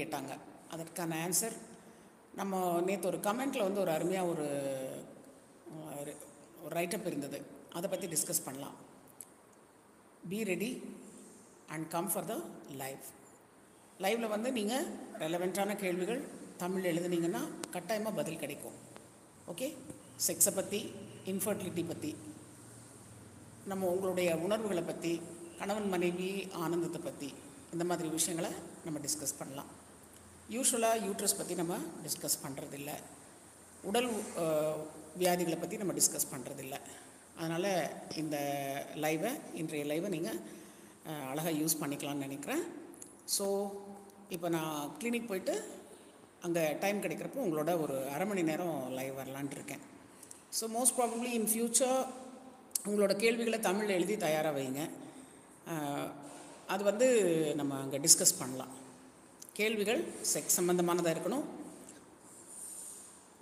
கேட்டாங்க. அதற்கான ஆன்சர் நம்ம நேற்று ஒரு கமெண்ட்டில் வந்து ஒரு அருமையாக ஒரு ஒரு ரைட்டப் இருந்தது. அதை பற்றி டிஸ்கஸ் பண்ணலாம். Be ready and come for the live லைவில் வந்து நீங்கள் ரெலவெண்ட்டான கேள்விகள் தமிழ் எழுதுனீங்கன்னா கட்டாயமாக பதில் கிடைக்கும். ஓகே செக்ஸை பற்றி இன்ஃபர்டிலிட்டி பற்றி நம்ம உங்களுடைய உணர்வுகளை பற்றி கணவன் மனைவி ஆனந்தத்தை பற்றி இந்த மாதிரி விஷயங்களை நம்ம டிஸ்கஸ் பண்ணலாம். யூஸ்வலாக யூட்ரஸ் பற்றி நம்ம டிஸ்கஸ் பண்ணுறதில்ல உடல் வியாதிகளை பற்றி நம்ம டிஸ்கஸ் பண்ணுறதில்ல அதனால் இந்த லைவை இன்றைய லைவை நீங்கள் அழகாக யூஸ் பண்ணிக்கலாம்னு நினைக்கிறேன். ஸோ இப்போ நான் கிளினிக் போயிட்டு அங்கே டைம் கிடைக்கிறப்போ உங்களோட ஒரு அரை மணி நேரம் லைவ் வரலான்ட்டு இருக்கேன். So most probably in future உங்களோட கேள்விகளை தமிழில் எழுதி தயாராக வைங்க. அது வந்து நம்ம அங்கே டிஸ்கஸ் பண்ணலாம். கேள்விகள் செக்ஸ் சம்மந்தமானதாக இருக்கணும்.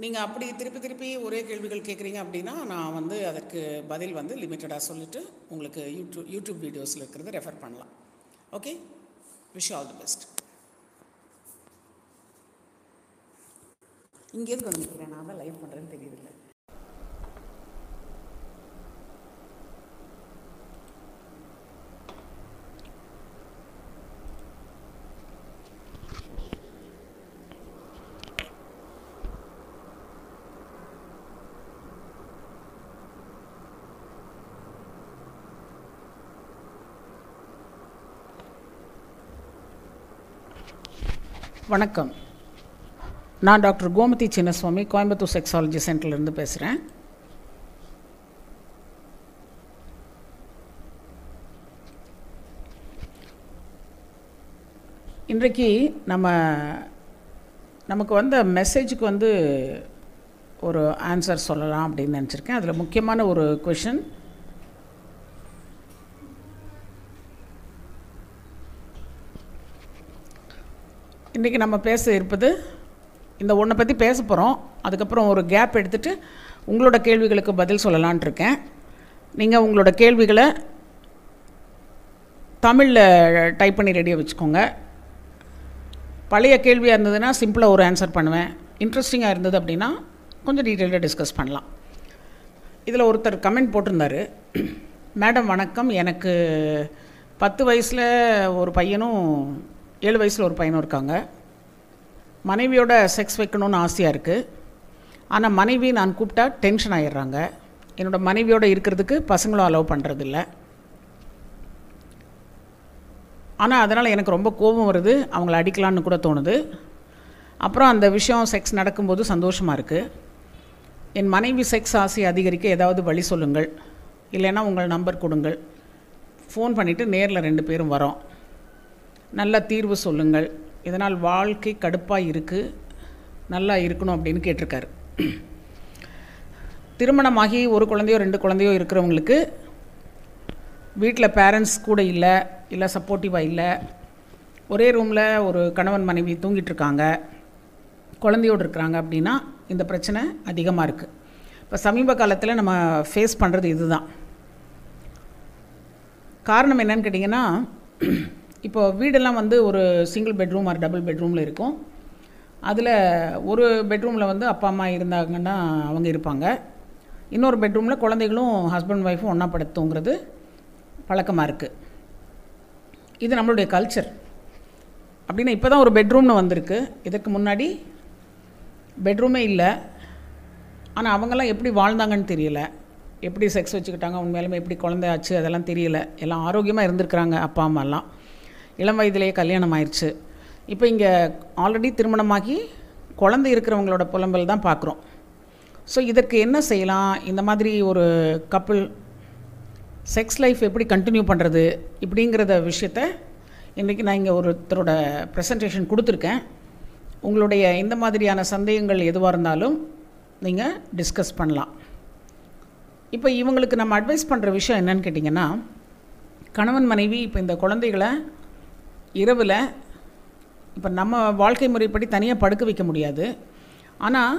நீங்கள் அப்படி திருப்பி திருப்பி ஒரே கேள்விகள் கேட்குறீங்க அப்படின்னா நான் வந்து அதற்கு பதில் வந்து லிமிட்டடாக சொல்லிவிட்டு உங்களுக்கு யூடியூப் யூடியூப் வீடியோஸில் இருக்கிறது ரெஃபர் பண்ணலாம். Okay wish all the best இங்கேருந்து வந்து நிற்கிறேன் நான் தான் லைவ் பண்ணுறேன்னு தெரியுதில்ல. வணக்கம். நான் டாக்டர் கோமதி சின்னசுவாமி கோயம்புத்தூர் செக்ஸாலஜி சென்டர்லேருந்து பேசுகிறேன் இன்றைக்கு நம்ம நமக்கு வந்த மெசேஜுக்கு வந்து ஒரு ஆன்சர் சொல்லலாம் அப்படின்னு நினச்சிருக்கேன். அதில் முக்கியமான ஒரு கொஷின் இன்றைக்கி நம்ம பேச இருப்பது இந்த ஒன்றை பற்றி பேச போகிறோம் அதுக்கப்புறம் ஒரு கேப் எடுத்துகிட்டு உங்களோட கேள்விகளுக்கு பதில் சொல்லலான் இருக்கேன். நீங்கள் உங்களோட கேள்விகளை தமிழில் டைப் பண்ணி ரெடியாக வச்சுக்கோங்க. பழைய கேள்வியாக இருந்ததுன்னா சிம்பிளாக ஒரு ஆன்சர் பண்ணுவேன். இன்ட்ரெஸ்டிங்காக இருந்தது அப்படின்னா கொஞ்சம் டீட்டெயிலாக டிஸ்கஸ் பண்ணலாம். இதில் ஒருத்தர் கமெண்ட் போட்டிருந்தாரு. மேடம் வணக்கம். எனக்கு பத்து வயசில் ஒரு பையனும் ஏழு வயசில் ஒரு பையனும் இருக்காங்க. மனைவியோட செக்ஸ் வைக்கணும்னு ஆசையாக இருக்குது ஆனால் மனைவி நான் கூப்பிட்டா டென்ஷன் ஆகிடுறாங்க என்னோடய மனைவியோடு இருக்கிறதுக்கு பசங்களும் அலோவ் பண்ணுறதில்ல ஆனால் அதனால் எனக்கு ரொம்ப கோபம் வருது. அவங்கள அடிக்கலான்னு கூட தோணுது. அப்புறம் அந்த விஷயம் செக்ஸ் நடக்கும்போது சந்தோஷமாக இருக்குது என் மனைவி செக்ஸ் ஆசை அதிகரிக்க ஏதாவது வழி சொல்லுங்கள். இல்லைன்னா உங்கள் நம்பர் கொடுங்கள். ஃபோன் பண்ணிவிட்டு நேரில் ரெண்டு பேரும் வரோம். நல்ல தீர்வு சொல்லுங்கள். இதனால் வாழ்க்கை கடுப்பாக இருக்குது நல்லா இருக்கணும் அப்படின்னு கேட்டிருக்காரு. திருமணமாகி ஒரு குழந்தையோ ரெண்டு குழந்தையோ இருக்கிறவங்களுக்கு வீட்டில் பேரண்ட்ஸ் கூட இல்லை இல்லை சப்போர்ட்டிவாக இல்லை. ஒரே ரூமில் ஒரு கணவன் மனைவி தூங்கிட்டு இருக்காங்க குழந்தையோடு இருக்கிறாங்க அப்படின்னா இந்த பிரச்சனை அதிகமாக இருக்குது இப்போ சமீப காலத்தில் நம்ம ஃபேஸ் பண்ணுறது இதுதான். காரணம் என்னன்னு கேட்டிங்கன்னா இப்போ வீடெல்லாம் வந்து ஒரு சிங்கிள் பெட்ரூம் ஆர் டபுள் பெட்ரூமில் இருக்கும். அதில் ஒரு பெட்ரூமில் வந்து அப்பா அம்மா இருந்தாங்கன்னா அவங்க இருப்பாங்க. இன்னொரு பெட்ரூமில் குழந்தைகளும் ஹஸ்பண்ட் ஒய்ஃபும் ஒன்றா படுத்துங்கிறது பழக்கமாக இருக்குது இது நம்மளுடைய கல்ச்சர் அப்படின்னா இப்போ தான் ஒரு பெட்ரூம்னு வந்திருக்கு. இதுக்கு முன்னாடி பெட்ரூமே இல்லை. ஆனால் அவங்கெல்லாம் எப்படி வாழ்ந்தாங்கன்னு தெரியல. எப்படி செக்ஸ் வச்சுக்கிட்டாங்க உண்மையிலுமே எப்படி குழந்தை ஆச்சு அதெல்லாம் தெரியல. எல்லாம் ஆரோக்கியமாக இருந்திருக்கிறாங்க அப்பா அம்மாலாம் இளம் வயதிலேயே கல்யாணம் ஆயிடுச்சு இப்போ இங்கே ஆல்ரெடி திருமணமாகி குழந்தை இருக்கிறவங்களோட புலம்பல் தான் பார்க்குறோம். ஸோ இதற்கு என்ன செய்யலாம்? இந்த மாதிரி ஒரு கப்பிள் செக்ஸ் லைஃப் எப்படி கண்டினியூ பண்ணுறது இப்படிங்கிறத விஷயத்த இன்றைக்கி நான் இங்கே ஒருத்தரோட ப்ரெசன்டேஷன் கொடுத்துருக்கேன். உங்களுடைய இந்த மாதிரியான சந்தேகங்கள் எதுவாக இருந்தாலும் நீங்கள் டிஸ்கஸ் பண்ணலாம். இப்போ இவங்களுக்கு நம்ம அட்வைஸ் பண்ணுற விஷயம் என்னன்னு கேட்டிங்கன்னா கணவன் மனைவி இப்போ இந்த குழந்தைகளை இரவில் இப்போ நம்ம வாழ்க்கை முறைப்படி தனியாக படுக்க வைக்க முடியாது. ஆனால்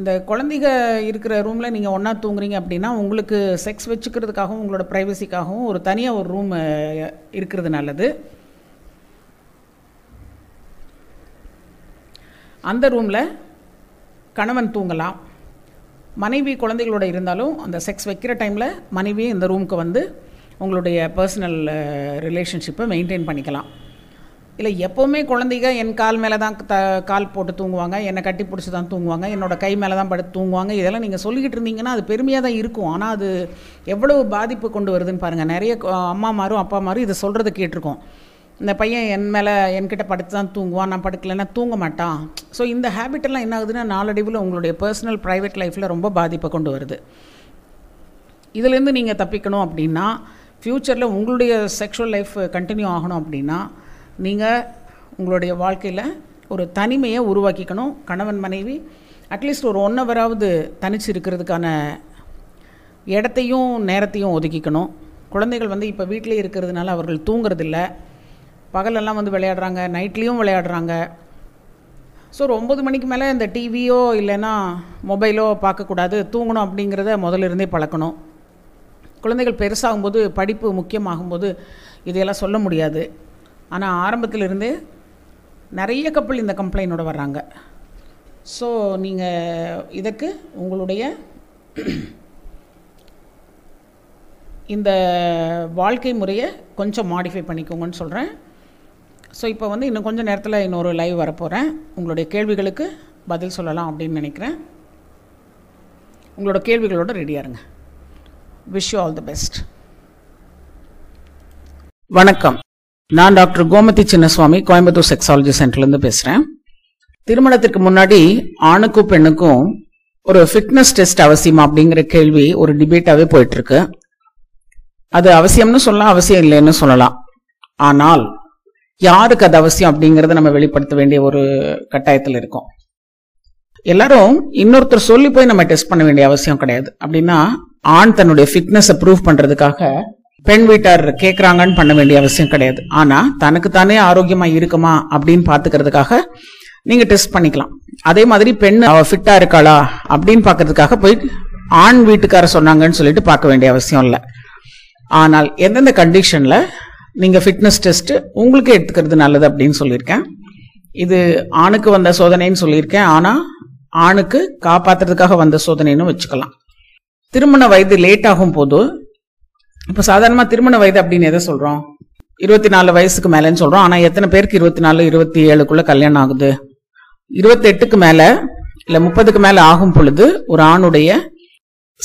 இந்த குழந்தைங்க இருக்கிற ரூமில் நீங்கள் ஒன்றா தூங்குறீங்க அப்படின்னா உங்களுக்கு செக்ஸ் வச்சுக்கிறதுக்காகவும் உங்களோட ப்ரைவசிக்காகவும் ஒரு தனியாக ஒரு ரூம் இருக்கிறது நல்லது. அந்த ரூமில் கணவன் தூங்கலாம். மனைவி குழந்தைகளோட இருந்தாலும் அந்த செக்ஸ் வைக்கிற டைமில் மனைவி இந்த ரூமுக்கு வந்து உங்களுடைய பர்சனல் ரிலேஷன்ஷிப்பை மெயின்டைன் பண்ணிக்கலாம். இல்லை எப்போவுமே குழந்தைங்க என் கால் மேலே தான் த கால் போட்டு தூங்குவாங்க. என்னை கட்டி பிடிச்சி தான் தூங்குவாங்க. என்னோடய கை மேலே தான் படுத்து தூங்குவாங்க. இதெல்லாம் நீங்கள் சொல்லிக்கிட்டு இருந்தீங்கன்னா அது பெருமையாக தான் இருக்கும். ஆனால் அது எவ்வளவு பாதிப்பு கொண்டு வருதுன்னு பாருங்கள் நிறைய அம்மாமாரும் அப்பாமாரும் இதை சொல்கிறத கேட்டிருக்கோம். இந்த பையன் என் மேலே என்கிட்ட படுத்து தான் தூங்குவான். நான் படுக்கலைன்னா தூங்க மாட்டான். ஸோ இந்த ஹேபிட்டெல்லாம் என்ன ஆகுதுன்னா நாளடைவில் உங்களுடைய பர்சனல் ப்ரைவேட் லைஃப்பில் ரொம்ப பாதிப்பை கொண்டு வருது. இதுலேருந்து நீங்கள் தப்பிக்கணும் அப்படின்னா ஃப்யூச்சரில் உங்களுடைய செக்ஷுவல் லைஃப் கண்டினியூ ஆகணும் அப்படின்னா நீங்கள் உங்களுடைய வாழ்க்கையில் ஒரு தனிமையை உருவாக்கிக்கணும். கணவன் மனைவி அட்லீஸ்ட் ஒரு ஒன் ஹவராவது தனிச்சு இருக்கிறதுக்கான இடத்தையும் நேரத்தையும் ஒதுக்கிக்கணும். குழந்தைகள் வந்து இப்போ வீட்டிலே இருக்கிறதுனால அவர்கள் தூங்குறதில்ல. பகலெல்லாம் வந்து விளையாடுறாங்க நைட்லேயும் விளையாடுறாங்க. ஸோ ஒரு ஒம்பது மணிக்கு மேலே இந்த டிவியோ இல்லைன்னா மொபைலோ பார்க்கக்கூடாது. தூங்கணும் அப்படிங்கிறத முதல்ல இருந்தே பழக்கணும். குழந்தைகள் பெருசாகும்போது படிப்பு முக்கியமாகும்போது இதையெல்லாம் சொல்ல முடியாது. ஆனால் ஆரம்பத்திலிருந்தே நிறைய கப்பல் இந்த கம்ப்ளைண்டோட வர்றாங்க. ஸோ நீங்கள் இதற்கு உங்களுடைய இந்த வாழ்க்கை முறையை கொஞ்சம் மாடிஃபை பண்ணிக்கோங்கன்னு சொல்கிறேன் ஸோ இப்போ வந்து இன்னும் கொஞ்சம் நேரத்தில் இன்னொரு லைவ் வரப்போகிறேன் உங்களுடைய கேள்விகளுக்கு பதில் சொல்லலாம் அப்படின்னு நினைக்கிறேன். உங்களோட கேள்விகளோட ரெடியாக இருங்க. Wish you all the best வணக்கம். நான் டாக்டர் கோமதி சின்னசுவாமி கோயம்புத்தூர் செக்ஸாலஜி சென்டர்லேருந்து பேசுகிறேன் திருமணத்திற்கு முன்னாடி ஆணுக்கும் பெண்ணுக்கும் ஒரு ஃபிட்னஸ் டெஸ்ட் அவசியமா அப்படிங்கிற கேள்வி ஒரு டிபேட்டாகவே போயிட்டுருக்கு. அது அவசியம்னு சொல்லலாம் அவசியம் இல்லைன்னு சொல்லலாம். ஆனால் யாருக்கு அது அவசியம் அப்படிங்கிறத நம்ம வெளிப்படுத்த வேண்டிய ஒரு கட்டாயத்தில் இருக்கோம். எல்லாரும் இன்னொருத்தர் சொல்லி போய் நம்ம டெஸ்ட் பண்ண வேண்டிய அவசியம் கிடையாது. அப்படின்னா ஆண் தன்னுடைய ஃபிட்னஸை ப்ரூவ் பண்ணுறதுக்காக பெண் வீட்டார் கேட்குறாங்கன்னு பண்ண வேண்டிய அவசியம் கிடையாது. ஆனா தனக்கு தானே ஆரோக்கியமா இருக்குமா அப்படின்னு பாத்துக்கிறதுக்காக நீங்க டெஸ்ட் பண்ணிக்கலாம். அதே மாதிரி பெண் அவ ஃபிட்டா இருக்காளா அப்படின்னு பாக்குறதுக்காக போய் ஆண் வீட்டுக்கார சொன்னாங்கன்னு சொல்லிட்டு பார்க்க வேண்டிய அவசியம் இல்லை. ஆனால் எந்தெந்த கண்டிஷன்ல நீங்க ஃபிட்னஸ் டெஸ்ட் உங்களுக்கு எடுத்துக்கிறது நல்லது அப்படின்னு சொல்லியிருக்கேன். இது ஆணுக்கு வந்த சோதனைன்னு சொல்லியிருக்கேன். ஆனா ஆணுக்கு காப்பாத்துறதுக்காக வந்த சோதனைன்னு வச்சுக்கலாம். திருமண வயது லேட் ஆகும் போது இப்போ சாதாரணமா திருமண வயது அப்படின்னு எதை சொல்றோம்? இருபத்தி நாலு வயசுக்கு மேலன்னு சொல்றோம். ஆனா எத்தனை பேருக்கு இருபத்தி நாலு இருபத்தி ஏழுக்குள்ள கல்யாணம் ஆகுது? இருபத்தெட்டுக்கு மேலே மேல இல்ல முப்பதுக்கு மேல ஆகும் பொழுது ஒரு ஆணுடைய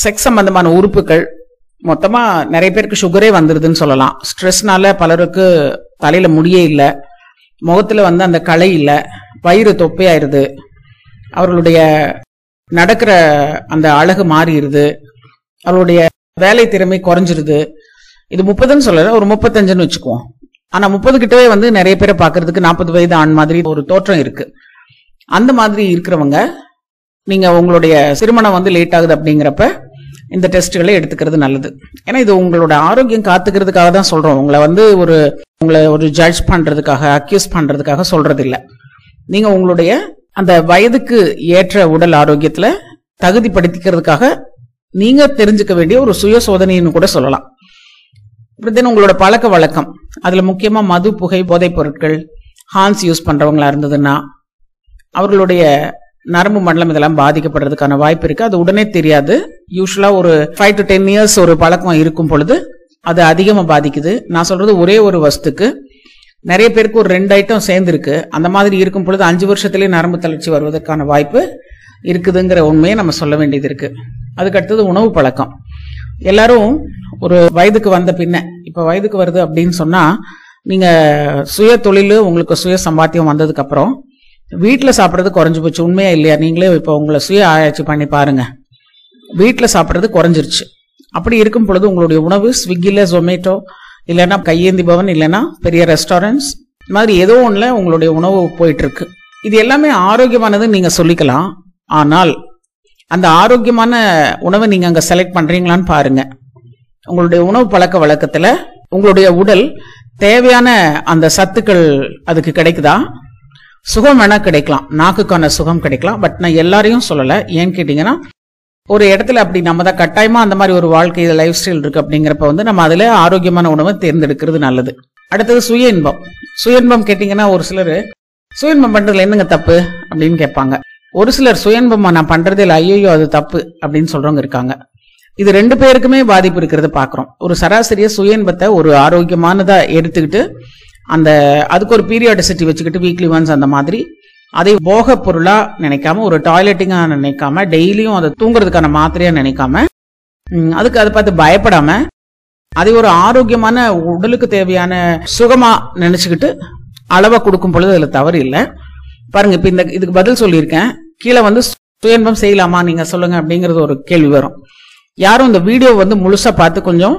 செக்ஸ் சம்பந்தமான உறுப்புகள் மொத்தமா நிறைய பேருக்கு சுகரே வந்துருதுன்னு சொல்லலாம். ஸ்ட்ரெஸ்னால பலருக்கு தலையில முடியே இல்லை. முகத்துல வந்து அந்த களை இல்லை. வயிறு தொப்பையாயிருது. அவர்களுடைய நடக்கிற அந்த அழகு மாறிடுது. அவருடைய வேலை திறமை குறைஞ்சிருது. இது முப்பதுன்னு சொல்லல ஒரு முப்பத்தஞ்சுன்னு வச்சுக்குவோம். ஆனா முப்பது கிட்டவே வந்து நிறைய பேரை பாக்குறதுக்கு நாற்பது வயது ஆண் மாதிரி ஒரு தோற்றம் இருக்கு. அந்த மாதிரி இருக்கிறவங்க நீங்க உங்களுடைய திருமணம் வந்து லேட் ஆகுது அப்படிங்கிறப்ப இந்த டெஸ்ட்டுகளை எடுத்துக்கிறது நல்லது. ஏன்னா இது உங்களோட ஆரோக்கியம் காத்துக்கிறதுக்காக தான் சொல்றோம். உங்களை வந்து ஒரு உங்களை ஒரு ஜட்ஜ் பண்றதுக்காக அக்யூஸ் பண்றதுக்காக சொல்றது இல்லை நீங்க உங்களுடைய அந்த வயதுக்கு ஏற்ற உடல் ஆரோக்கியத்துல தகுதிப்படுத்திக்கிறதுக்காக நீங்க தெரிஞ்சுக்க வேண்டிய ஒரு சுய சோதனைன்னு கூட சொல்லலாம். தென் உங்களோட பழக்க வழக்கம். அதுல முக்கியமா மது புகை போதைப் பொருட்கள் ஹான்ஸ் யூஸ் பண்றவங்களா இருந்ததுன்னா அவர்களுடைய நரம்பு மண்டலம் இதெல்லாம் பாதிக்கப்படுறதுக்கான வாய்ப்பு இருக்கு. அது உடனே தெரியாது. யூஸ்வலா ஒரு ஃபைவ் டு டென் இயர்ஸ் ஒரு பழக்கம் இருக்கும் பொழுது அது அதிகமா பாதிக்குது. நான் சொல்றது ஒரே ஒரு வஸ்துக்கு. நிறைய பேருக்கு ஒரு ரெண்டு ஐட்டம் சேர்ந்துருக்கு. அந்த மாதிரி இருக்கும் பொழுது அஞ்சு வருஷத்துலேயே நரம்பு தளர்ச்சி வருவதற்கான வாய்ப்பு இருக்குதுங்கிற உண்மையை நம்ம சொல்ல வேண்டியது இருக்கு. அதுக்கு அடுத்தது உணவு பழக்கம். எல்லாரும் ஒரு வயதுக்கு வந்த பின்ன இப்போ வயதுக்கு வருது அப்படின்னு சொன்னா நீங்க சுய தொழில் உங்களுக்கு சுய சம்பாத்தியம் வந்ததுக்கு அப்புறம் வீட்டில் சாப்பிட்றது குறைஞ்சி போச்சு. உண்மையா இல்லையா? நீங்களே இப்போ உங்களை சுய ஆராய்ச்சி பண்ணி பாருங்க. வீட்டில் சாப்பிட்றது குறைஞ்சிருச்சு. அப்படி இருக்கும் பொழுது உங்களுடைய உணவு ஸ்விக்கியில் ஜொமேட்டோ இல்லைன்னா கையேந்தி பவன் இல்லைன்னா பெரிய ரெஸ்டாரண்ட்ஸ் இந்த மாதிரி ஏதோ ஒன்றில் உங்களுடைய உணவு போயிட்டு இருக்கு. இது எல்லாமே ஆரோக்கியமானதுன்னு நீங்கள் சொல்லிக்கலாம். ஆனால் அந்த ஆரோக்கியமான உணவை நீங்கள் அங்கே செலக்ட் பண்ணுறீங்களான்னு பாருங்க. உங்களுடைய உணவு பழக்க வழக்கத்தில் உங்களுடைய உடல் தேவையான அந்த சத்துக்கள் அதுக்கு கிடைக்குதா? சுகம் வேணால் கிடைக்கலாம். நாக்குக்கான சுகம் கிடைக்கலாம். பட் நான் எல்லாரையும் சொல்லலை. ஏன்னு கேட்டிங்கன்னா ஒரு இடத்துல அப்படி நம்ம தான் கட்டாயமாக அந்த மாதிரி ஒரு வாழ்க்கை லைஃப் ஸ்டைல் இருக்குது அப்படிங்கிறப்ப வந்து நம்ம அதில் ஆரோக்கியமான உணவை தேர்ந்தெடுக்கிறது நல்லது. அடுத்தது சுய இன்பம். சுய இன்பம் கேட்டிங்கன்னா ஒரு சிலர் சுய இன்பம் பண்ணுறதுல என்னங்க தப்பு அப்படின்னு கேட்பாங்க. ஒரு சிலர் சுயன்பமா நான் பண்றதில் இல்லை ஐயோ அது தப்பு அப்படின்னு சொல்றவங்க இருக்காங்க. இது ரெண்டு பேருக்குமே பாதிப்பு இருக்கிறத பாக்குறோம். ஒரு சராசரிய சுயன்பத்தை ஒரு ஆரோக்கியமானதா எடுத்துக்கிட்டு அந்த அதுக்கு ஒரு பீரியாடிசிட்டி வச்சுக்கிட்டு வீக்லி ஒன்ஸ் அந்த மாதிரி அதை போக பொருளா நினைக்காம ஒரு டாய்லெட்டிங்கா நினைக்காம டெய்லியும் அதை தூங்குறதுக்கான மாத்திரையா நினைக்காம அதுக்கு அதை பார்த்து பயப்படாம அதை ஒரு ஆரோக்கியமான உடலுக்கு தேவையான சுகமா நினைச்சுக்கிட்டு அளவை கொடுக்கும் பொழுது அதுல தவறு இல்லை. பாருங்க இப்ப இந்த இதுக்கு பதில் சொல்லியிருக்கேன். கீழே வந்து சுயன்பம் செய்யலாமா நீங்க சொல்லுங்க அப்படிங்கறது ஒரு கேள்வி வரும். யாரும் இந்த வீடியோ வந்து முழுசா பார்த்து கொஞ்சம்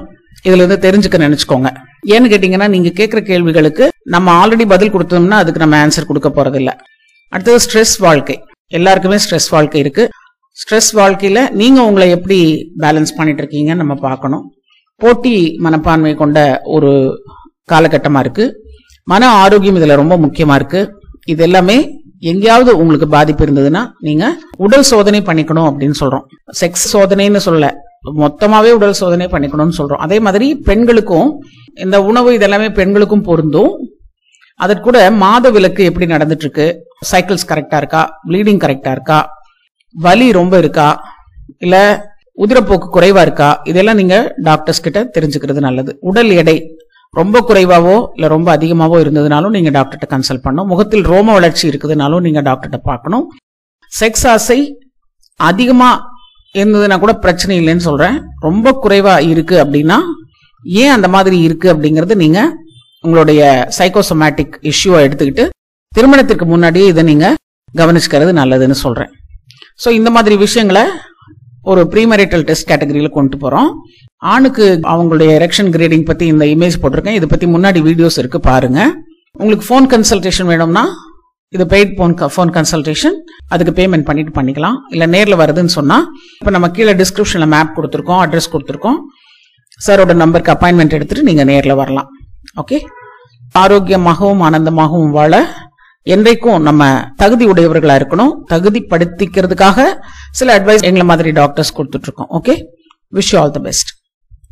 இதுல இருந்து தெரிஞ்சுக்க நினைச்சுக்கோங்க. ஏன்னு கேட்டீங்கன்னா நீங்க கேட்கிற கேள்விகளுக்கு நம்ம ஆல்ரெடி பதில் கொடுத்தோம்னா அதுக்கு நம்ம ஆன்சர் கொடுக்க போறது இல்ல அடுத்தது ஸ்ட்ரெஸ் வாழ்க்கை. எல்லாருக்குமே ஸ்ட்ரெஸ் வாழ்க்கை இருக்கு. ஸ்ட்ரெஸ் வாழ்க்கையில நீங்க உங்களை எப்படி பேலன்ஸ் பண்ணிட்டு இருக்கீங்கன்னு நம்ம பார்க்கணும். போட்டி மனப்பான்மை கொண்ட ஒரு காலகட்டமா இருக்கு. மன ஆரோக்கியம் இதுல ரொம்ப முக்கியமா இருக்கு. இது எல்லாமே எங்கேயாவது உங்களுக்கு பாதிப்பு இருந்ததுன்னா நீங்க உடல் சோதனை பண்ணிக்கணும் அப்படின்னு சொல்றோம். செக்ஸ் சோதனைன்னு சொல்ல மொத்தமாவே உடல் சோதனை பண்ணிக்கணும்னு சொல்றோம். அதே மாதிரி பெண்களுக்கும் இந்த உணவு இதெல்லாமே பெண்களுக்கும் பொருந்தும். அதற்கூட மாத விலக்கு எப்படி நடந்துட்டு இருக்கு சைக்கிள்ஸ் கரெக்டா இருக்கா? ப்ளீடிங் கரெக்டா இருக்கா? வலி ரொம்ப இருக்கா? இல்ல உதிரப்போக்கு குறைவா இருக்கா? இதெல்லாம் நீங்க டாக்டர்ஸ் கிட்ட தெரிஞ்சுக்கிறது நல்லது. உடல் எடை ரொம்ப குறைவாவோ இல்லை ரொம்ப அதிகமாகவோ இருந்ததுனாலும் நீங்கள் டாக்டர்கிட்ட கன்சல்ட் பண்ணணும். முகத்தில் ரோம வளர்ச்சி இருக்குதுனாலும் நீங்கள் டாக்டர்கிட்ட பார்க்கணும். செக்ஸ் ஆசை அதிகமாக இருந்ததுன்னா கூட பிரச்சனை இல்லைன்னு சொல்கிறேன் ரொம்ப குறைவாக இருக்குது அப்படின்னா ஏன் அந்த மாதிரி இருக்குது அப்படிங்கிறது நீங்கள் உங்களுடைய சைக்கோசோமேட்டிக் இஷ்யூவை எடுத்துக்கிட்டு திருமணத்திற்கு முன்னாடியே இதை நீங்கள் கவனிச்சுக்கிறது நல்லதுன்னு சொல்கிறேன் ஸோ இந்த மாதிரி விஷயங்களை ஒரு ப்ரீமரிட்டல் டெஸ்ட் கேட்டகரியில் கொண்டு போகிறோம் ஆணுக்கு அவங்களுடைய எரெக்ஷன் கிரேடிங் பற்றி இந்த இமேஜ் போட்டிருக்கேன். இதை பற்றி முன்னாடி வீடியோஸ் இருக்குது பாருங்கள் உங்களுக்கு ஃபோன் கன்சல்டேஷன் வேணும்னா இது பெய்ட் ஃபோன் ஃபோன் கன்சல்டேஷன் அதுக்கு பேமெண்ட் பண்ணிட்டு பண்ணிக்கலாம். இல்லை நேரில் வருதுன்னு சொன்னால் இப்போ நம்ம கீழே டிஸ்கிரிப்ஷனில் மேப் கொடுத்துருக்கோம் அட்ரஸ் கொடுத்துருக்கோம். சாரோட நம்பருக்கு அப்பாயின்மெண்ட் எடுத்துட்டு நீங்கள் நேரில் வரலாம். ஓகே ஆரோக்கியமாகவும் ஆனந்தமாகவும் வாழ என்றைக்கும் நம்ம தகுதி உடையவர்களா இருக்கணும். தகுதிப்படுத்திக்கிறதுக்காக சில அட்வைஸ் எங்களை மாதிரி டாக்டர்ஸ் கொடுத்துட்டு இருக்கோம். Okay wish all the best